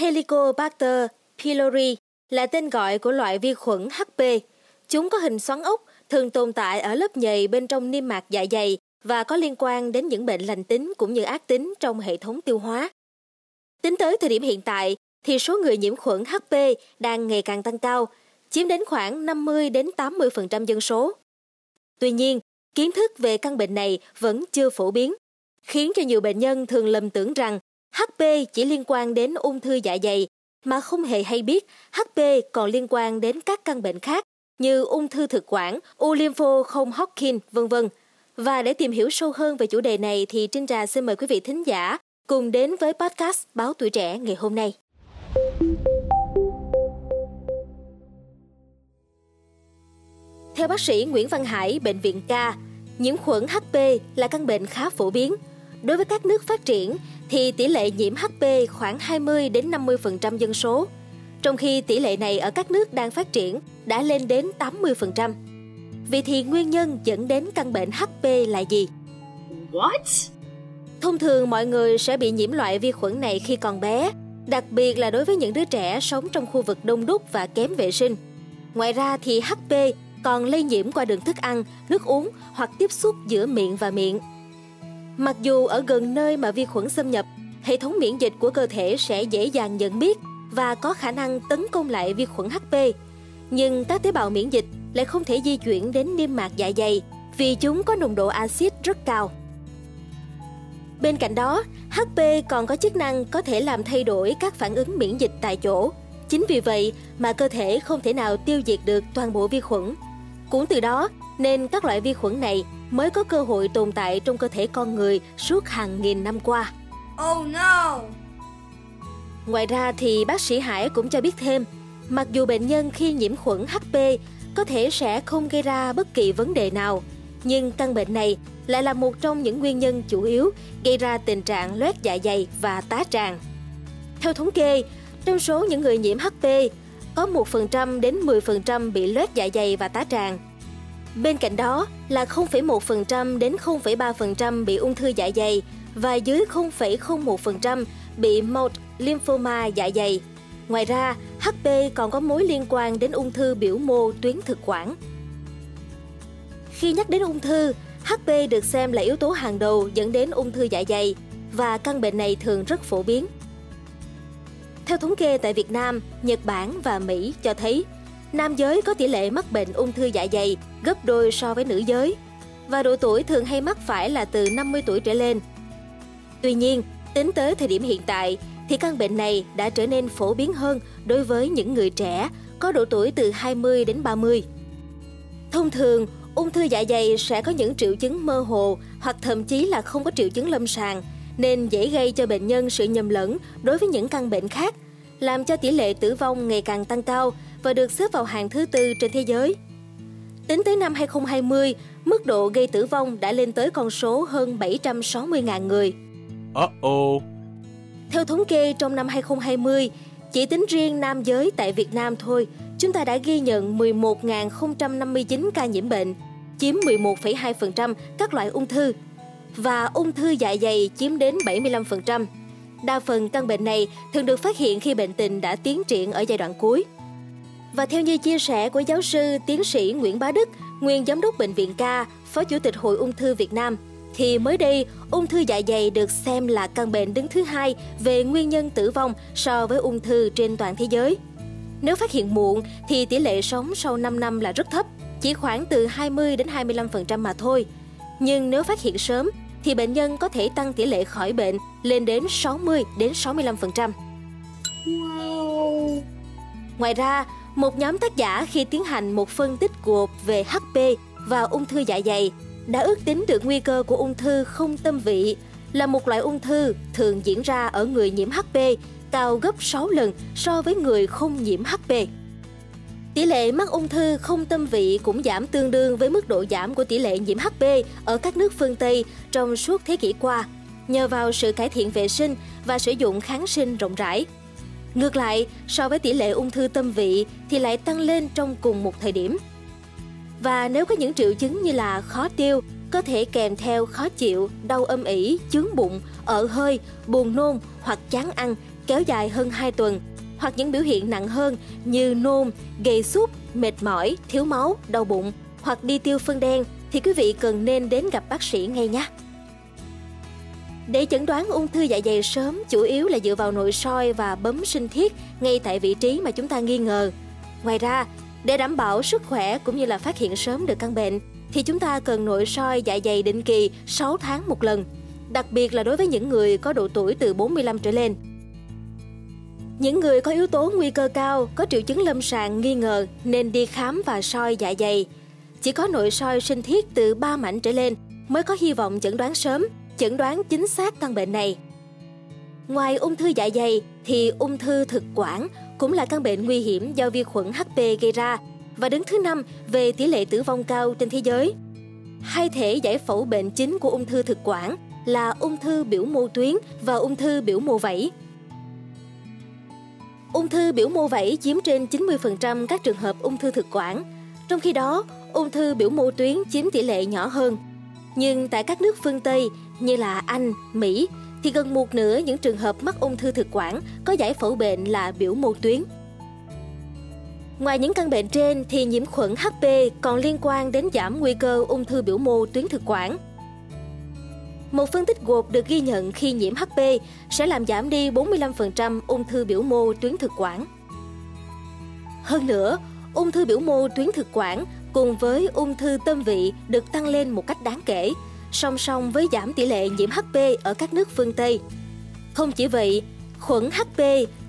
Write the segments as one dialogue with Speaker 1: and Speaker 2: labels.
Speaker 1: Helicobacter pylori là tên gọi của loại vi khuẩn HP. Chúng có hình xoắn ốc, thường tồn tại ở lớp nhầy bên trong niêm mạc dạ dày và có liên quan đến những bệnh lành tính cũng như ác tính trong hệ thống tiêu hóa. Tính tới thời điểm hiện tại, thì số người nhiễm khuẩn HP đang ngày càng tăng cao, chiếm đến khoảng 50 đến 80% dân số. Tuy nhiên, kiến thức về căn bệnh này vẫn chưa phổ biến, khiến cho nhiều bệnh nhân thường lầm tưởng rằng HP chỉ liên quan đến ung thư dạ dày mà không hề hay biết HP còn liên quan đến các căn bệnh khác như ung thư thực quản, u lympho không Hodgkin, vân vân. Và để tìm hiểu sâu hơn về chủ đề này thì Trinh Trà xin mời quý vị thính giả cùng đến với podcast Báo Tuổi Trẻ ngày hôm nay. Theo bác sĩ Nguyễn Văn Hải, Bệnh viện K, nhiễm khuẩn HP là căn bệnh khá phổ biến. Đối với các nước phát triển thì tỷ lệ nhiễm HP khoảng 20 đến 50% dân số, trong khi tỷ lệ này ở các nước đang phát triển đã lên đến 80%. Vậy thì nguyên nhân dẫn đến căn bệnh HP là gì?
Speaker 2: What?
Speaker 1: Thông thường mọi người sẽ bị nhiễm loại vi khuẩn này khi còn bé, đặc biệt là đối với những đứa trẻ sống trong khu vực đông đúc và kém vệ sinh. Ngoài ra thì HP còn lây nhiễm qua đường thức ăn, nước uống hoặc tiếp xúc giữa miệng và miệng. Mặc dù ở gần nơi mà vi khuẩn xâm nhập, hệ thống miễn dịch của cơ thể sẽ dễ dàng nhận biết và có khả năng tấn công lại vi khuẩn HP, nhưng các tế bào miễn dịch lại không thể di chuyển đến niêm mạc dạ dày vì chúng có nồng độ axit rất cao. Bên cạnh đó, HP còn có chức năng có thể làm thay đổi các phản ứng miễn dịch tại chỗ. Chính vì vậy mà cơ thể không thể nào tiêu diệt được toàn bộ vi khuẩn. Cũng từ đó nên các loại vi khuẩn này mới có cơ hội tồn tại trong cơ thể con người suốt hàng nghìn năm qua.
Speaker 2: Oh no!
Speaker 1: Ngoài ra thì bác sĩ Hải cũng cho biết thêm, mặc dù bệnh nhân khi nhiễm khuẩn HP có thể sẽ không gây ra bất kỳ vấn đề nào, nhưng căn bệnh này lại là một trong những nguyên nhân chủ yếu gây ra tình trạng loét dạ dày và tá tràng. Theo thống kê, trong số những người nhiễm HP, có 1% đến 10% bị loét dạ dày và tá tràng. Bên cạnh đó là 0,1% đến 0,3% bị ung thư dạ dày và dưới 0,01% bị một lymphoma dạ dày. Ngoài ra, HP còn có mối liên quan đến ung thư biểu mô tuyến thực quản. Khi nhắc đến ung thư, HP được xem là yếu tố hàng đầu dẫn đến ung thư dạ dày và căn bệnh này thường rất phổ biến. Theo thống kê tại Việt Nam, Nhật Bản và Mỹ cho thấy, nam giới có tỷ lệ mắc bệnh ung thư dạ dày gấp đôi so với nữ giới và độ tuổi thường hay mắc phải là từ 50 tuổi trở lên. Tuy nhiên, tính tới thời điểm hiện tại thì căn bệnh này đã trở nên phổ biến hơn đối với những người trẻ có độ tuổi từ 20 đến 30. Thông thường, ung thư dạ dày sẽ có những triệu chứng mơ hồ hoặc thậm chí là không có triệu chứng lâm sàng, nên dễ gây cho bệnh nhân sự nhầm lẫn đối với những căn bệnh khác, làm cho tỷ lệ tử vong ngày càng tăng cao và được xếp vào hàng thứ tư trên thế giới. Tính tới năm 2020, mức độ gây tử vong đã lên tới con số hơn 760.000 người.
Speaker 3: Uh-oh.
Speaker 1: Theo thống kê trong năm 2020, chỉ tính riêng nam giới tại Việt Nam thôi, chúng ta đã ghi nhận 11.059 ca nhiễm bệnh, chiếm 11,2% các loại ung thư và ung thư dạ dày chiếm đến 75%. Đa phần căn bệnh này thường được phát hiện khi bệnh tình đã tiến triển ở giai đoạn cuối. Và theo như chia sẻ của giáo sư tiến sĩ Nguyễn Bá Đức, nguyên giám đốc bệnh viện K, phó chủ tịch Hội ung thư Việt Nam, thì mới đây, ung thư dạ dày được xem là căn bệnh đứng thứ hai về nguyên nhân tử vong so với ung thư trên toàn thế giới. Nếu phát hiện muộn thì tỷ lệ sống sau 5 năm là rất thấp, chỉ khoảng từ 20 đến 25% mà thôi. Nhưng nếu phát hiện sớm thì bệnh nhân có thể tăng tỷ lệ khỏi bệnh lên đến 60 đến 65%.
Speaker 2: Wow!
Speaker 1: Ngoài ra, một nhóm tác giả khi tiến hành một phân tích gộp về HP và ung thư dạ dày đã ước tính được nguy cơ của ung thư không tâm vị là một loại ung thư thường diễn ra ở người nhiễm HP cao gấp 6 lần so với người không nhiễm HP. Tỷ lệ mắc ung thư không tâm vị cũng giảm tương đương với mức độ giảm của tỷ lệ nhiễm HP ở các nước phương Tây trong suốt thế kỷ qua, nhờ vào sự cải thiện vệ sinh và sử dụng kháng sinh rộng rãi. Ngược lại, so với tỷ lệ ung thư tâm vị thì lại tăng lên trong cùng một thời điểm. Và nếu có những triệu chứng như là khó tiêu, có thể kèm theo khó chịu, đau âm ỉ, chướng bụng, ở hơi, buồn nôn hoặc chán ăn, kéo dài hơn 2 tuần hoặc những biểu hiện nặng hơn như nôn, gầy sút, mệt mỏi, thiếu máu, đau bụng hoặc đi tiêu phân đen thì quý vị cần nên đến gặp bác sĩ ngay nhé. Để chẩn đoán ung thư dạ dày sớm chủ yếu là dựa vào nội soi và bấm sinh thiết ngay tại vị trí mà chúng ta nghi ngờ. Ngoài ra, để đảm bảo sức khỏe cũng như là phát hiện sớm được căn bệnh thì chúng ta cần nội soi dạ dày định kỳ 6 tháng một lần, đặc biệt là đối với những người có độ tuổi từ 45 trở lên. Những người có yếu tố nguy cơ cao, có triệu chứng lâm sàng nghi ngờ nên đi khám và soi dạ dày. Chỉ có nội soi sinh thiết từ 3 mảnh trở lên mới có hy vọng chẩn đoán sớm, chẩn đoán chính xác căn bệnh này. Ngoài ung thư dạ dày thì ung thư thực quản cũng là căn bệnh nguy hiểm do vi khuẩn HP gây ra và đứng thứ năm về tỷ lệ tử vong cao trên thế giới. Hai thể giải phẫu bệnh chính của ung thư thực quản là ung thư biểu mô tuyến và ung thư biểu mô vảy. Ung thư biểu mô vảy chiếm trên 90% các trường hợp ung thư thực quản, trong khi đó ung thư biểu mô tuyến chiếm tỷ lệ nhỏ hơn. Nhưng tại các nước phương Tây như là Anh, Mỹ thì gần một nửa những trường hợp mắc ung thư thực quản có giải phẫu bệnh là biểu mô tuyến. Ngoài những căn bệnh trên thì nhiễm khuẩn HP còn liên quan đến giảm nguy cơ ung thư biểu mô tuyến thực quản. Một phân tích gộp được ghi nhận khi nhiễm HP sẽ làm giảm đi 45% ung thư biểu mô tuyến thực quản. Hơn nữa, ung thư biểu mô tuyến thực quản cùng với ung thư tâm vị được tăng lên một cách đáng kể, song song với giảm tỷ lệ nhiễm HP ở các nước phương Tây. Không chỉ vậy, khuẩn HP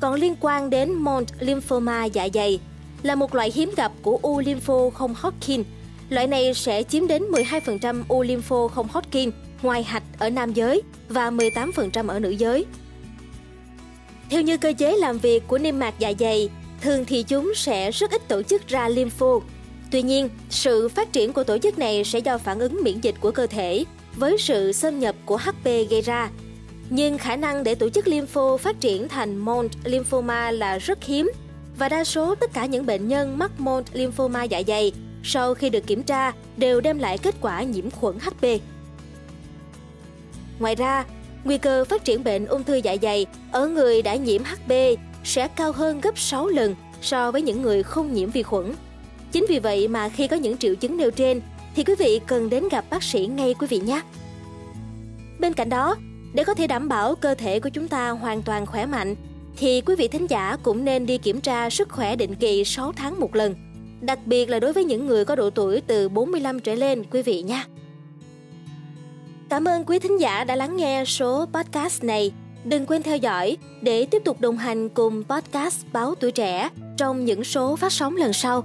Speaker 1: còn liên quan đến Mont lymphoma dạ dày, là một loại hiếm gặp của u lympho không Hodgkin. Loại này sẽ chiếm đến 12% u lympho không Hodgkin ngoài hạch ở nam giới và 18% ở nữ giới. Theo như cơ chế làm việc của niêm mạc dạ dày, thường thì chúng sẽ rất ít tổ chức ra lympho. Tuy nhiên, sự phát triển của tổ chức này sẽ do phản ứng miễn dịch của cơ thể với sự xâm nhập của HP gây ra. Nhưng khả năng để tổ chức lympho phát triển thành Mont lymphoma là rất hiếm và đa số tất cả những bệnh nhân mắc Mont lymphoma dạ dày sau khi được kiểm tra đều đem lại kết quả nhiễm khuẩn HP. Ngoài ra, nguy cơ phát triển bệnh ung thư dạ dày ở người đã nhiễm hp sẽ cao hơn gấp 6 lần so với những người không nhiễm vi khuẩn. Chính vì vậy mà khi có những triệu chứng nêu trên thì quý vị cần đến gặp bác sĩ ngay quý vị nhé. Bên cạnh đó, để có thể đảm bảo cơ thể của chúng ta hoàn toàn khỏe mạnh thì quý vị thính giả cũng nên đi kiểm tra sức khỏe định kỳ 6 tháng một lần. Đặc biệt là đối với những người có độ tuổi từ 45 trở lên quý vị nha. Cảm ơn quý thính giả đã lắng nghe số podcast này. Đừng quên theo dõi để tiếp tục đồng hành cùng podcast Báo Tuổi Trẻ trong những số phát sóng lần sau.